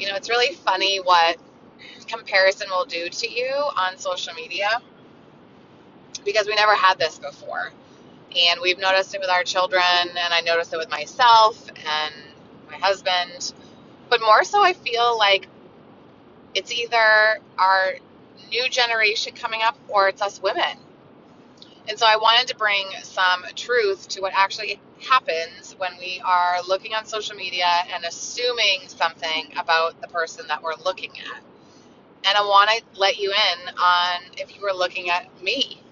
You know, it's really funny what comparison will do to you on social media because we never had this before. And we've noticed it with our children, and I noticed it with myself and my husband. But more so, I feel like it's either our new generation coming up or it's us women. And so I wanted to bring some truth to what actually happens when we are looking on social media and assuming something about the person that we're looking at. And I want to let you in on if you were looking at me.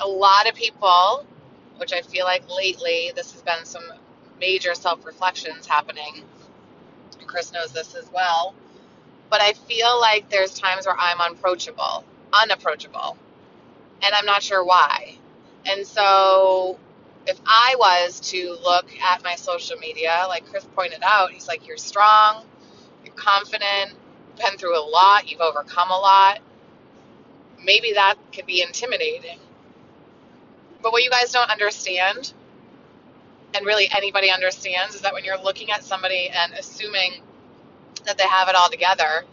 A lot of people, which I feel like lately, this has been some major self reflections happening. Chris knows this as well but I feel like there's times where I'm unapproachable, unapproachable, and I'm not sure why. And so if I was to look at my social media, like Chris pointed out, he's like, you're strong, you're confident, you've been through a lot, you've overcome a lot. Maybe that could be intimidating. But what you guys don't understand, and really anybody understands, is that when you're looking at somebody and assuming that they have it all together.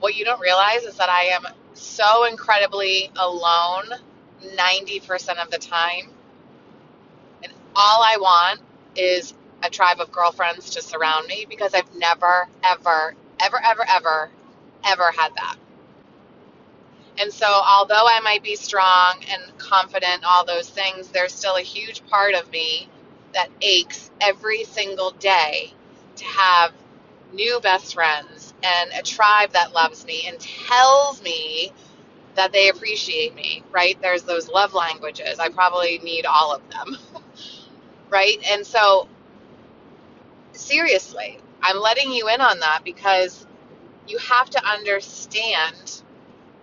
What you don't realize is that I am so incredibly alone 90% of the time. All I want is a tribe of girlfriends to surround me because I've never, ever, ever, ever, ever, ever had that. And so, although I might be strong and confident, all those things, there's still a huge part of me that aches every single day to have new best friends and a tribe that loves me and tells me that they appreciate me, right? There's those love languages. I probably need all of them, right? And so, seriously, I'm letting you in on that because you have to understand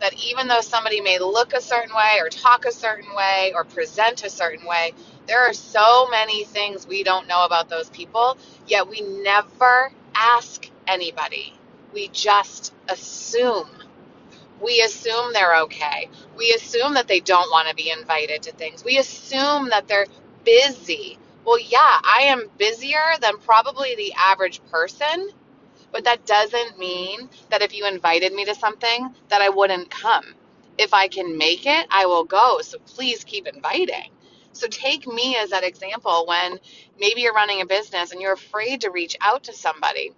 that even though somebody may look a certain way or talk a certain way or present a certain way, there are so many things we don't know about those people, yet we never ask anybody. We just assume. We assume they're okay. We assume that they don't want to be invited to things. We assume that they're busy. Well, yeah, I am busier than probably the average person, but that doesn't mean that if you invited me to something that I wouldn't come. If I can make it, I will go. So please keep inviting. So take me as that example when maybe you're running a business and you're afraid to reach out to somebody.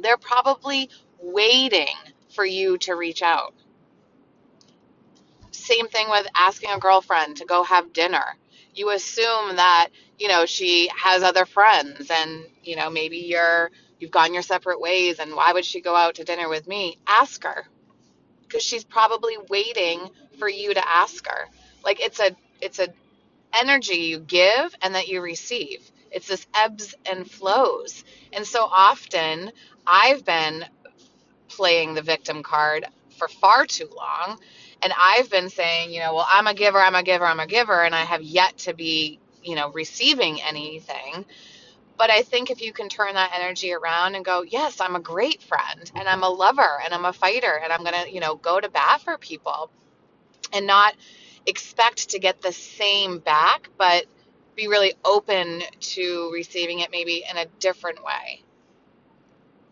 They're probably waiting for you to reach out. Same thing with asking a girlfriend to go have dinner. You assume that, you know, she has other friends and, you know, maybe you're you've gone your separate ways and why would she go out to dinner with me? Ask her. Cuz she's probably waiting for you to ask her. Like it's a it's a energy you give and that you receive. It's this ebbs and flows. And so often I've been playing the victim card for far too long. And I've been saying, you know, well, I'm a giver, I'm a giver, I'm a giver, and I have yet to be, you know, receiving anything. But I think if you can turn that energy around and go, yes, I'm a great friend and I'm a lover and I'm a fighter and I'm going to, you know, go to bat for people and not expect to get the same back, but be really open to receiving it maybe in a different way.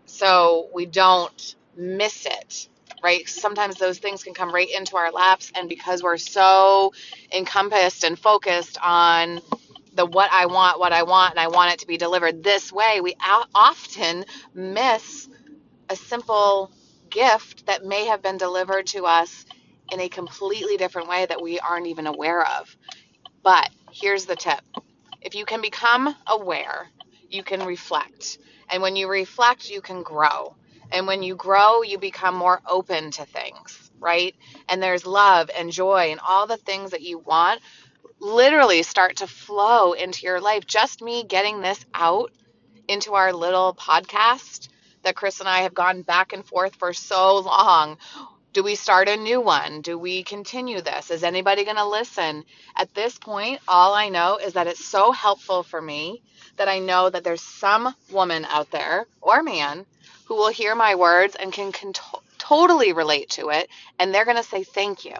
So we don't miss it, right? Sometimes those things can come right into our laps, and because we're so encompassed and focused on the what I want, what I want, and I want it to be delivered this way, we often miss a simple gift that may have been delivered to us in a completely different way that we aren't even aware of. But here's the tip if you can become aware, you can reflect. And when you reflect, you can grow. And when you grow, you become more open to things, right? And there's love and joy and all the things that you want literally start to flow into your life. Just me getting this out into our little podcast that Chris and I have gone back and forth for so long do we start a new one? Do we continue this? Is anybody going to listen? At this point, all I know is that it's so helpful for me that I know that there's some woman out there or man who will hear my words and can, can to- totally relate to it. And they're going to say, Thank you.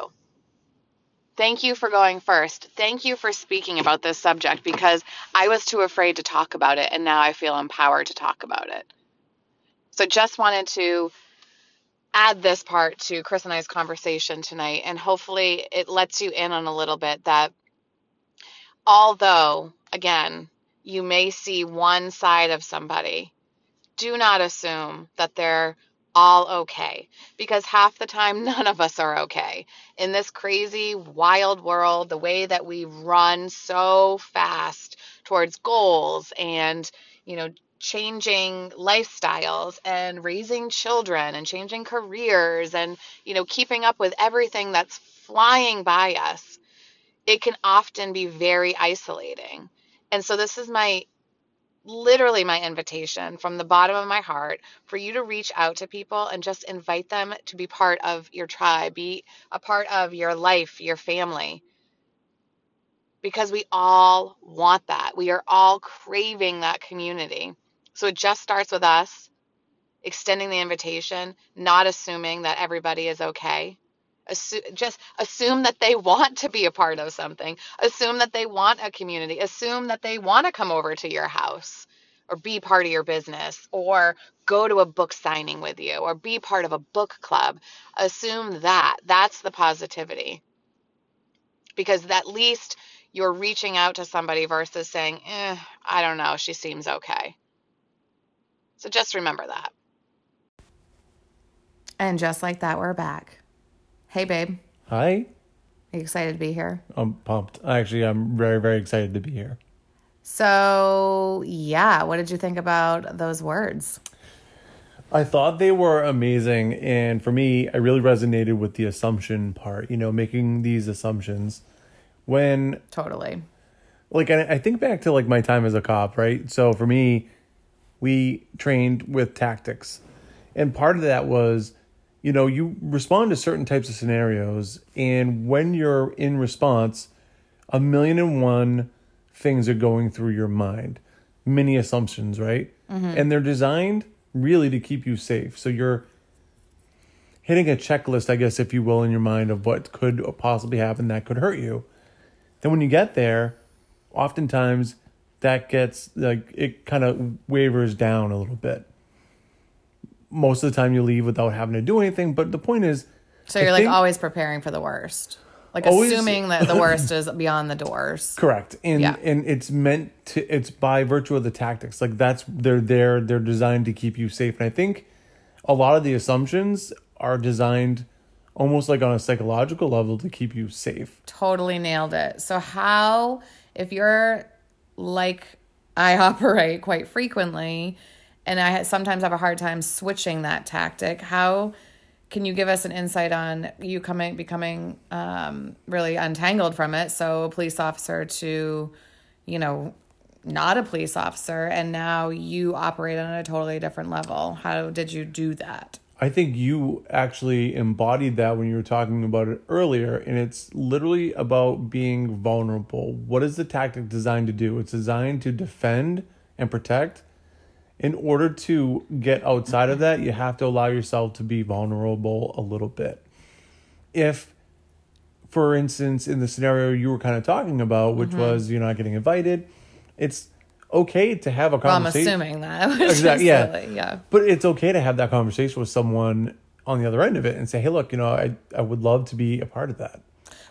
Thank you for going first. Thank you for speaking about this subject because I was too afraid to talk about it. And now I feel empowered to talk about it. So just wanted to add this part to Chris and I's conversation tonight, and hopefully it lets you in on a little bit that although, again, you may see one side of somebody, do not assume that they're all okay because half the time none of us are okay. In this crazy wild world the way that we run so fast towards goals and you know changing lifestyles and raising children and changing careers and you know keeping up with everything that's flying by us it can often be very isolating. And so this is my literally my invitation from the bottom of my heart for you to reach out to people and just invite them to be part of your tribe, be a part of your life, your family. Because we all want that. We are all craving that community. So it just starts with us extending the invitation, not assuming that everybody is okay. Assu- just assume that they want to be a part of something. Assume that they want a community. Assume that they want to come over to your house or be part of your business or go to a book signing with you or be part of a book club. Assume that. That's the positivity. Because at least you're reaching out to somebody versus saying, eh, I don't know, she seems okay. So just remember that. And just like that, we're back. Hey, babe. Hi. Are you excited to be here? I'm pumped. Actually, I'm very, very excited to be here. So, yeah, what did you think about those words? I thought they were amazing. And for me, I really resonated with the assumption part, you know, making these assumptions. When, Totally. like, I, I think back to like my time as a cop, right? So for me, we trained with tactics. And part of that was, you know, you respond to certain types of scenarios. And when you're in response, a million and one things are going through your mind, many assumptions, right? Mm-hmm. And they're designed really to keep you safe. So you're hitting a checklist, I guess, if you will, in your mind of what could possibly happen that could hurt you. Then when you get there, oftentimes that gets like it kind of wavers down a little bit. Most of the time you leave without having to do anything, but the point is So you're like think- always preparing for the worst. Like Always- assuming that the worst is beyond the doors. Correct. And Yeah. and it's meant to it's by virtue of the tactics. Like that's they're there, they're designed to keep you safe. And I think a lot of the assumptions are designed almost like on a psychological level to keep you safe. Totally nailed it. So, how, if you're like I operate quite frequently, and I sometimes have a hard time switching that tactic, how can you give us an insight on you coming becoming um, really untangled from it? So, police officer to, you know, not a police officer, and now you operate on a totally different level. How did you do that? I think you actually embodied that when you were talking about it earlier, and it's literally about being vulnerable. What is the tactic designed to do? It's designed to defend and protect. In order to get outside of that, you have to allow yourself to be vulnerable a little bit. If, for instance, in the scenario you were kind of talking about, which mm-hmm. was you're not getting invited, it's okay to have a Well, I'm assuming that. Exactly. Yeah. silly, yeah. But it's okay to have that conversation with someone on the other end of it and say, "Hey, look, you know, I I would love to be a part of that."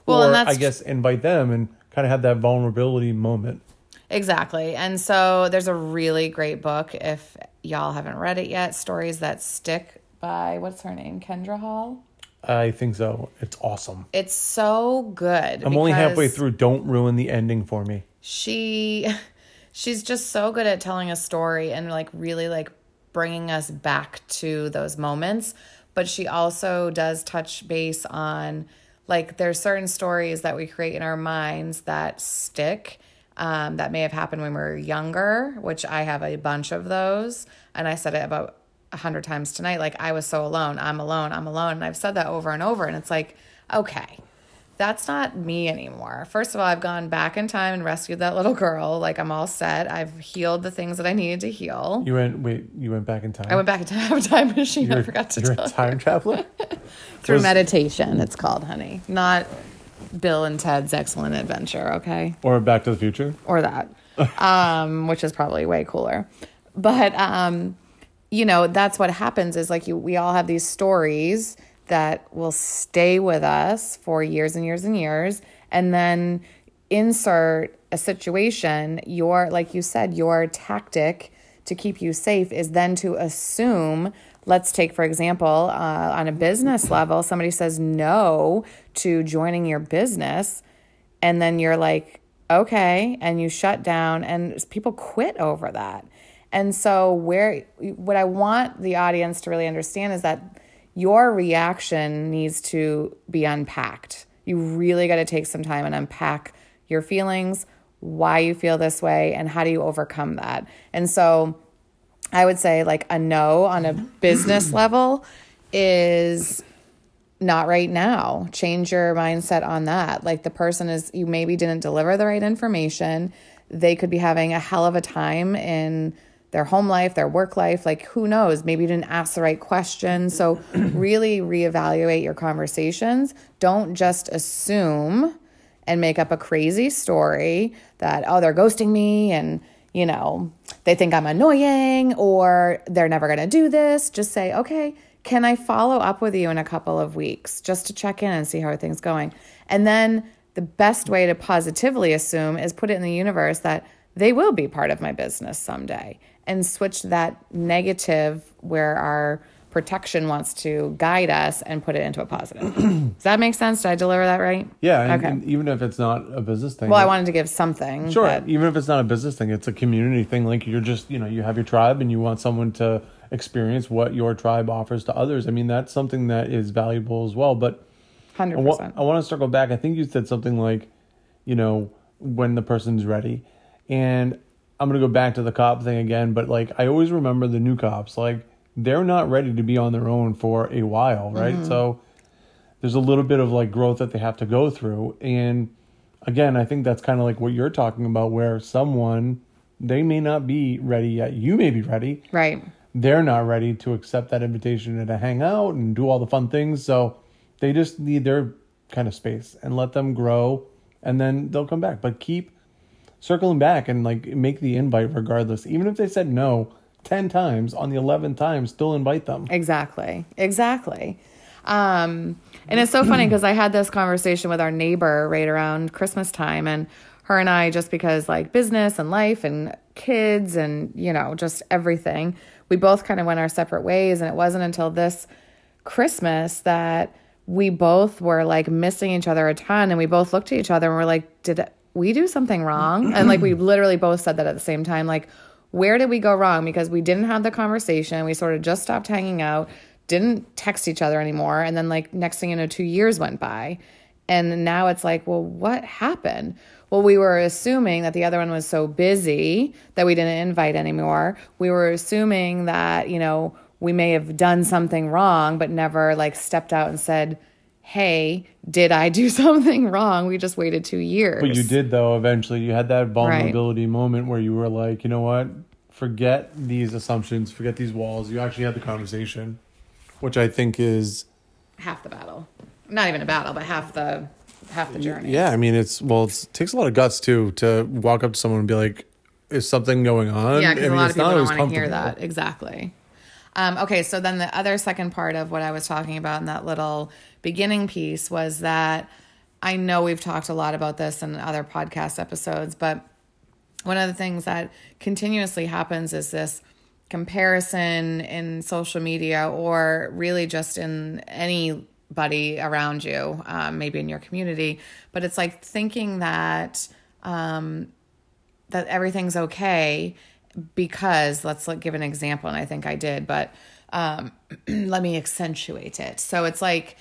Well, or and that's- I guess invite them and kind of have that vulnerability moment. Exactly. And so there's a really great book if y'all haven't read it yet, Stories That Stick by what's her name? Kindra Hall. I think so. It's awesome. It's so good. I'm only halfway through. Don't ruin the ending for me. She she's just so good at telling a story and like really like bringing us back to those moments, but she also does touch base on like there's certain stories that we create in our minds that stick um, that may have happened when we were younger, which I have a bunch of those. And I said it about a hundred times tonight. Like I was so alone. I'm alone. I'm alone. And I've said that over and over. And it's like, okay, that's not me anymore. First of all, I've gone back in time and rescued that little girl. Like I'm all set. I've healed the things that I needed to heal. You went wait. You went back in time. I went back in time, have a time machine. I You're, forgot to you're tell a you. time traveler. Through Was- meditation, it's called, honey. Not Bill and Ted's Excellent Adventure, okay? or Back to the Future. or that, um, which is probably way cooler. But um, you know, that's what happens is like you we all have these stories that will stay with us for years and years and years and then insert a situation your like you said your tactic to keep you safe is then to assume let's take for example uh, on a business level somebody says no to joining your business and then you're like okay and you shut down and people quit over that. And so where what i want the audience to really understand is that your reaction needs to be unpacked. You really got to take some time and unpack your feelings why you feel this way and how do you overcome that? And so i would say like a no on a business mm-hmm. level is not right now. Change your mindset on that. Like the person is, you maybe didn't deliver the right information. They could be having a hell of a time in their home life, their work life. Like who knows? Maybe you didn't ask the right question. So really reevaluate your conversations. Don't just assume and make up a crazy story that, oh, they're ghosting me and, you know, they think I'm annoying or they're never going to do this. Just say, okay, can I follow up with you in a couple of weeks just to check in and see how are things going? And then the best way to positively assume is put it in the universe that they will be part of my business someday and switch that negative where our protection wants to guide us and put it into a positive. Does that make sense? Did I deliver that right? Yeah, and, Okay. and even if it's not a business thing. Well, I wanted to give something. Sure. but- Even if it's not a business thing, it's a community thing. Like you're just, you know, you have your tribe and you want someone to experience what your tribe offers to others. I mean, that's something that is valuable as well. But I, Hundred wa-. I want to circle back. I think you said something like, you know, when the person's ready. And I'm going to go back to the cop thing again. But like, I always remember the new cops, like, they're not ready to be on their own for a while, right? Mm-hmm. So there's a little bit of like growth that they have to go through. And again, I think that's kind of like what you're talking about, where someone, they may not be ready yet. You may be ready Right. they're not ready to accept that invitation and to hang out and do all the fun things. So they just need their kind of space and let them grow and then they'll come back. But keep circling back and like make the invite regardless. Even if they said no 10 times, on the 11th time, still invite them. Exactly. Exactly. Um, and it's so funny because I had this conversation with our neighbor right around Christmas time, and her and I, just because like business and life and kids and, you know, just everything, we both kind of went our separate ways. And it wasn't until this Christmas that we both were like missing each other a ton. And we both looked at each other and we're like, did we do something wrong? And like we literally both said that at the same time. Like, where did we go wrong? Because we didn't have the conversation. We sort of just stopped hanging out, didn't text each other anymore. And then, like, next thing you know, two years went by. And now it's like, well, what happened? Well, we were assuming that the other one was so busy that we didn't invite anymore. We were assuming that, you know, we may have done something wrong, but never like stepped out and said, hey, did I do something wrong? We just waited two years. But you did though eventually. You had that vulnerability moment where you were like, you know what? Forget these assumptions, forget these walls. You actually had the conversation, which I think is half the battle. Not even a battle, but half the half the journey. Yeah, I mean, it's well, it's, it takes a lot of guts too to walk up to someone and be like, "Is something going on?" Yeah, I because a mean, lot of people not don't want to hear that. Exactly. Um, okay, so then the other second part of what I was talking about in that little beginning piece was that I know we've talked a lot about this in other podcast episodes, but one of the things that continuously happens is this comparison in social media or really just in anybody around you, um, maybe in your community. But it's like thinking that um, that everything's okay because let's like, give an example, and I think I did, but um, let me accentuate it. So it's like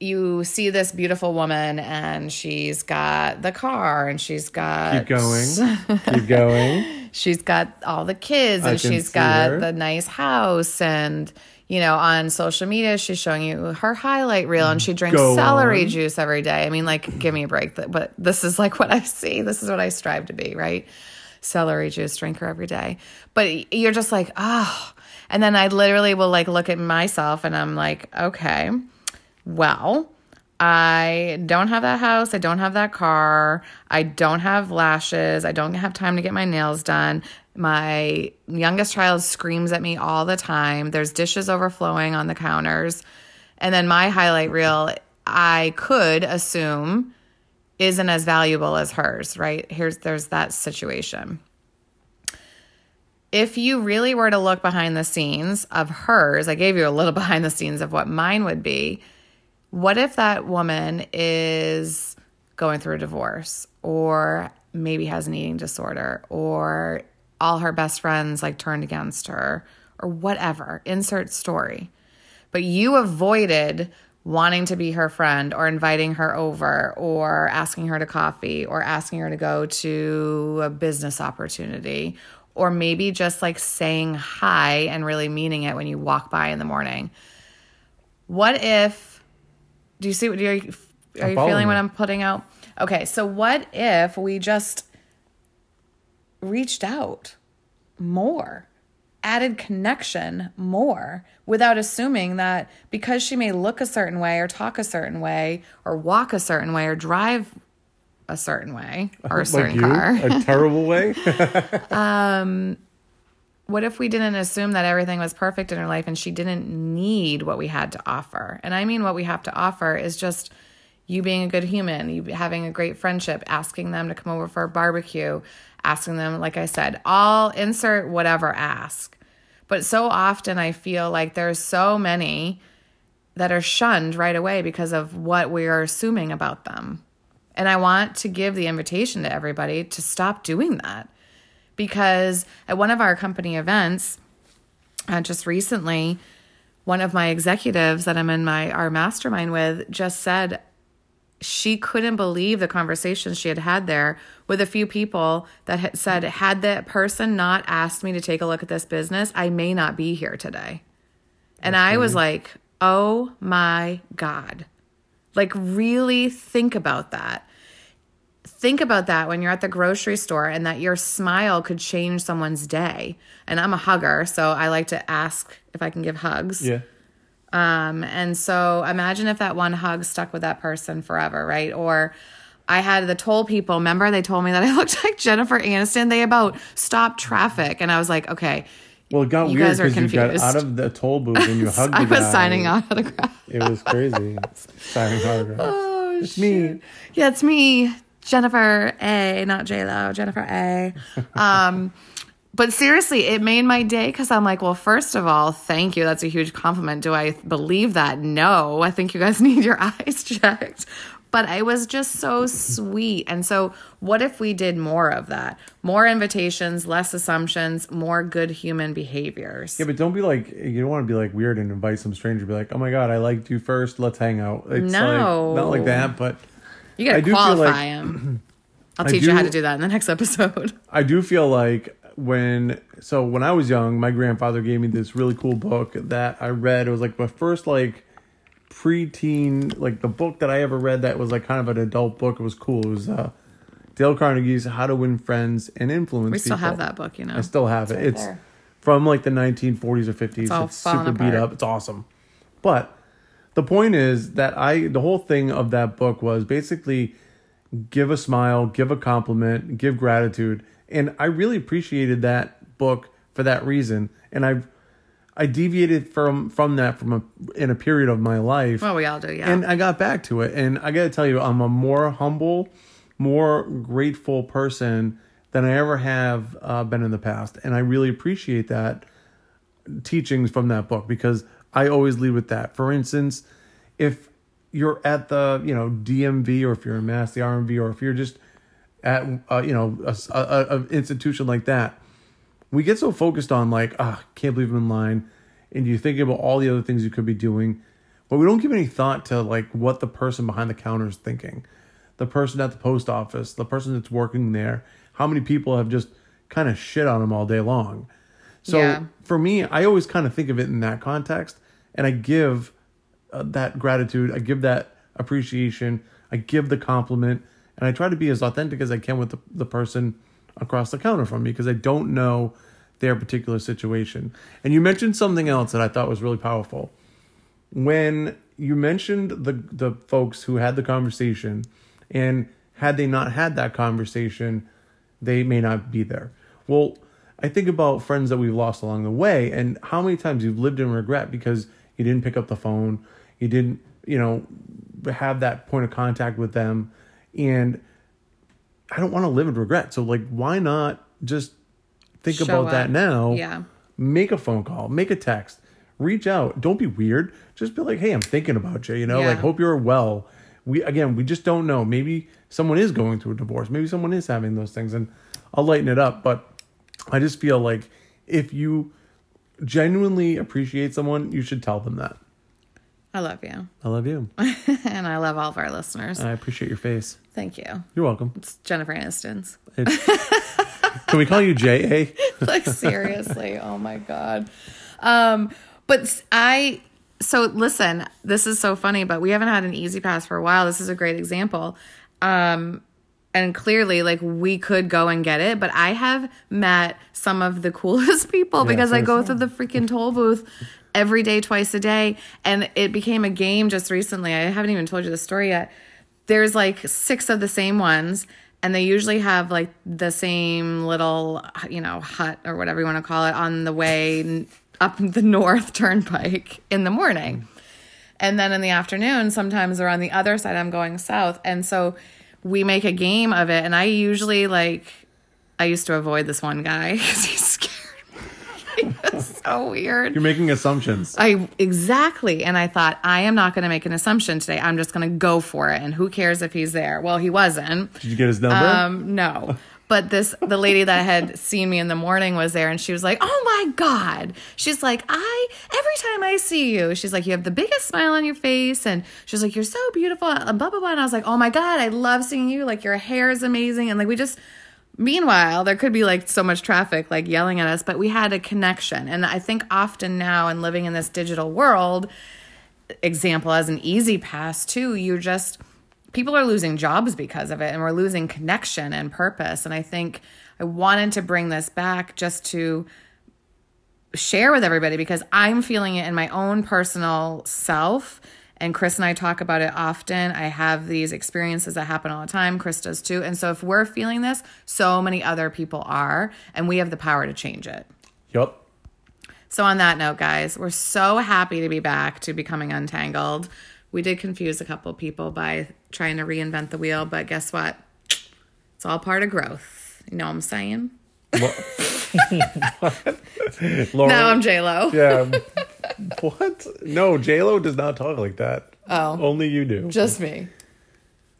you see this beautiful woman and she's got the car and she's got Keep going. Keep going. she's got all the kids I and she's got her. the nice house and you know on social media she's showing you her highlight reel and she drinks Go celery on. juice every day i mean like give me a break but this is like what i see this is what i strive to be right celery juice drinker every day but you're just like oh and then i literally will like look at myself and i'm like okay well I don't have that house. I don't have that car. I don't have lashes. I don't have time to get my nails done. My youngest child screams at me all the time. There's dishes overflowing on the counters. And then my highlight reel, I could assume isn't as valuable as hers, right? Here's there's that situation. If you really were to look behind the scenes of hers, I gave you a little behind the scenes of what mine would be. What if that woman is going through a divorce or maybe has an eating disorder or all her best friends like turned against her or whatever, insert story. But you avoided wanting to be her friend or inviting her over or asking her to coffee or asking her to go to a business opportunity or maybe just like saying hi and really meaning it when you walk by in the morning. What if do you see what are you, are you feeling what. I'm putting out? Okay, so what if we just reached out more, added connection more without assuming that because she may look a certain way or talk a certain way or walk a certain way or drive a certain way or a certain car. a terrible way. um what if we didn't assume that everything was perfect in her life and she didn't need what we had to offer? And I mean, what we have to offer is just you being a good human, you having a great friendship, asking them to come over for a barbecue, asking them, like I said, all insert whatever ask. But so often I feel like there's so many that are shunned right away because of what we are assuming about them. And I want to give the invitation to everybody to stop doing that because at one of our company events uh, just recently one of my executives that i'm in my our mastermind with just said she couldn't believe the conversations she had had there with a few people that had said had that person not asked me to take a look at this business i may not be here today and i was like oh my god like really think about that think about that when you're at the grocery store and that your smile could change someone's day. And I'm a hugger, so I like to ask if I can give hugs. yeah. Um, and so imagine if that one hug stuck with that person forever, right? Or I had the toll people, remember they told me that I looked like Jennifer Aniston. They about stopped traffic. And I was like, okay, Well, it got You weird guys are because you got out of the toll booth and you hugged I was guy. signing autographs. It was crazy. signing autographs. Oh, it's me. Yeah, it's me, Jennifer A, not J Lo, Jennifer A. Um, but seriously, it made my day because I'm like, well, first of all, thank you. That's a huge compliment. Do I believe that? No. I think you guys need your eyes checked. But it was just so sweet. And so, what if we did more of that? More invitations, less assumptions, more good human behaviors. Yeah, but don't be like you don't want to be like weird and invite some stranger. Be like, oh my god, I liked you first. Let's hang out. It's No. like, not like that. But You got to qualify like- him. I'll teach you how to do that in the next episode. I do feel like when so when I was young, my grandfather gave me this really cool book that I read. It was like my first like preteen like the book that I ever read that was like kind of an adult book. It was cool. It was uh Dale Carnegie's How to Win Friends and Influence We still People. have that book, you know. I still have it. right It's there. from like the 1940s or 50s. It's, all falling super beat up. It's awesome. But the point is that I the whole thing of that book was basically give a smile, give a compliment, give gratitude. And I really appreciated that book for that reason. And I've I deviated from from that from a in a period of my life. Well, we all do, yeah. And I got back to it. And I got to tell you, I'm a more humble, more grateful person than I ever have uh, been in the past. And I really appreciate that teachings from that book because I always lead with that. For instance, if you're at the, you know, DMV or if you're in Mass, the RMV, or if you're just at, uh, you know, a, a, a institution like that, we get so focused on like, ah, can't believe I'm in line. And you think about all the other things you could be doing, but we don't give any thought to like what the person behind the counter is thinking. The person at the post office, the person that's working there, how many people have just kind of shit on them all day long. So Yeah. for me, I always kind of think of it in that context, and I give uh, that gratitude, I give that appreciation, I give the compliment, and I try to be as authentic as I can with the, the person across the counter from me because I don't know their particular situation. And you mentioned something else that I thought was really powerful. When you mentioned the the folks who had the conversation, and had they not had that conversation, they may not be there. Well, I think about friends that we've lost along the way, and how many times you've lived in regret because you didn't pick up the phone, you didn't, you know, have that point of contact with them, and I don't want to live in regret. So like, why not just think Show about that now? Yeah. Make a phone call, make a text, reach out. Don't be weird. Just be like, hey, I'm thinking about you. You know, Yeah. like hope you're well. We again, we just don't know. Maybe someone is going through a divorce. Maybe someone is having those things, and I'll lighten it up. But I just feel like if you genuinely appreciate someone, you should tell them that. I love you. I love you. and I love all of our listeners. I appreciate your face. Thank you. You're welcome. It's Jennifer Aniston's. Can we call you J A? like seriously oh my god um but I, so listen this is so funny but we haven't had an E-ZPass for a while this is a great example um and clearly like we could go and get it but i have met some of the coolest people because i go through the freaking toll booth every day twice a day and it became a game just recently. I haven't even told you the story yet. There's like six of the same ones and they usually have like the same little you know hut or whatever you want to call it on the way up the north turnpike in the morning. And then in the afternoon sometimes they're on the other side i'm going south. And so we make a game of it and i usually like i used to avoid this one guy because he scared was so weird You're making assumptions. I exactly. And I thought, I am not going to make an assumption today. I'm just going to go for it. And who cares if he's there? Well, he wasn't. Did you get his number? Um, no. But this, the lady that had seen me in the morning was there and she was like, Oh my God. She's like, I, every time I see you, she's like, You have the biggest smile on your face. And she's like, You're so beautiful. And blah, blah, blah. And I was like, Oh my God, I love seeing you. Like, your hair is amazing. And like, we just, Meanwhile, there could be like so much traffic like yelling at us, but we had a connection. And I think often now and living in this digital world, example as an E-ZPass too, you're just people are losing jobs because of it and we're losing connection and purpose. And I think I wanted to bring this back just to share with everybody because I'm feeling it in my own personal self. And Chris and I talk about it often. I have these experiences that happen all the time. Chris does too. And so if we're feeling this, so many other people are, and we have the power to change it. yup. So, on that note, guys, we're so happy to be back to becoming untangled. We did confuse a couple people by trying to reinvent the wheel, but guess what? It's all part of growth. You know what I'm saying? Laura, Now I'm J Lo. yeah. what? No, J Lo does not talk like that. Oh. Only you do. Just me.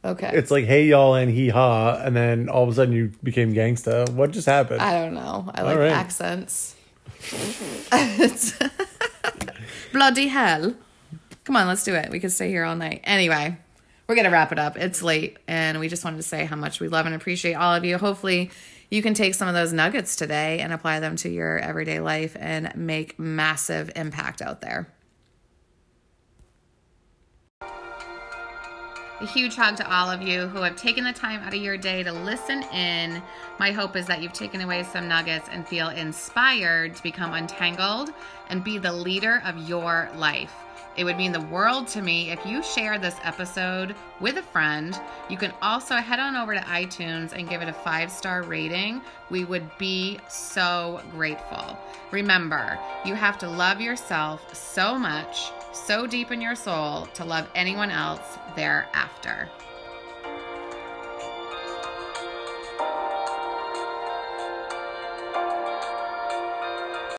Okay. It's like hey y'all and hee haw, and then all of a sudden you became gangsta. What just happened? I don't know. I like right. accents. Bloody hell. Come on, let's do it. We could stay here all night. Anyway, we're going to wrap it up. It's late, and we just wanted to say how much we love and appreciate all of you. Hopefully, you can take some of those nuggets today and apply them to your everyday life and make massive impact out there. A huge hug to all of you who have taken the time out of your day to listen in. My hope is that you've taken away some nuggets and feel inspired to become untangled and be the leader of your life. It would mean the world to me if you share this episode with a friend. You can also head on over to iTunes and give it a five star rating. We would be so grateful. Remember, you have to love yourself so much, so deep in your soul, to love anyone else thereafter.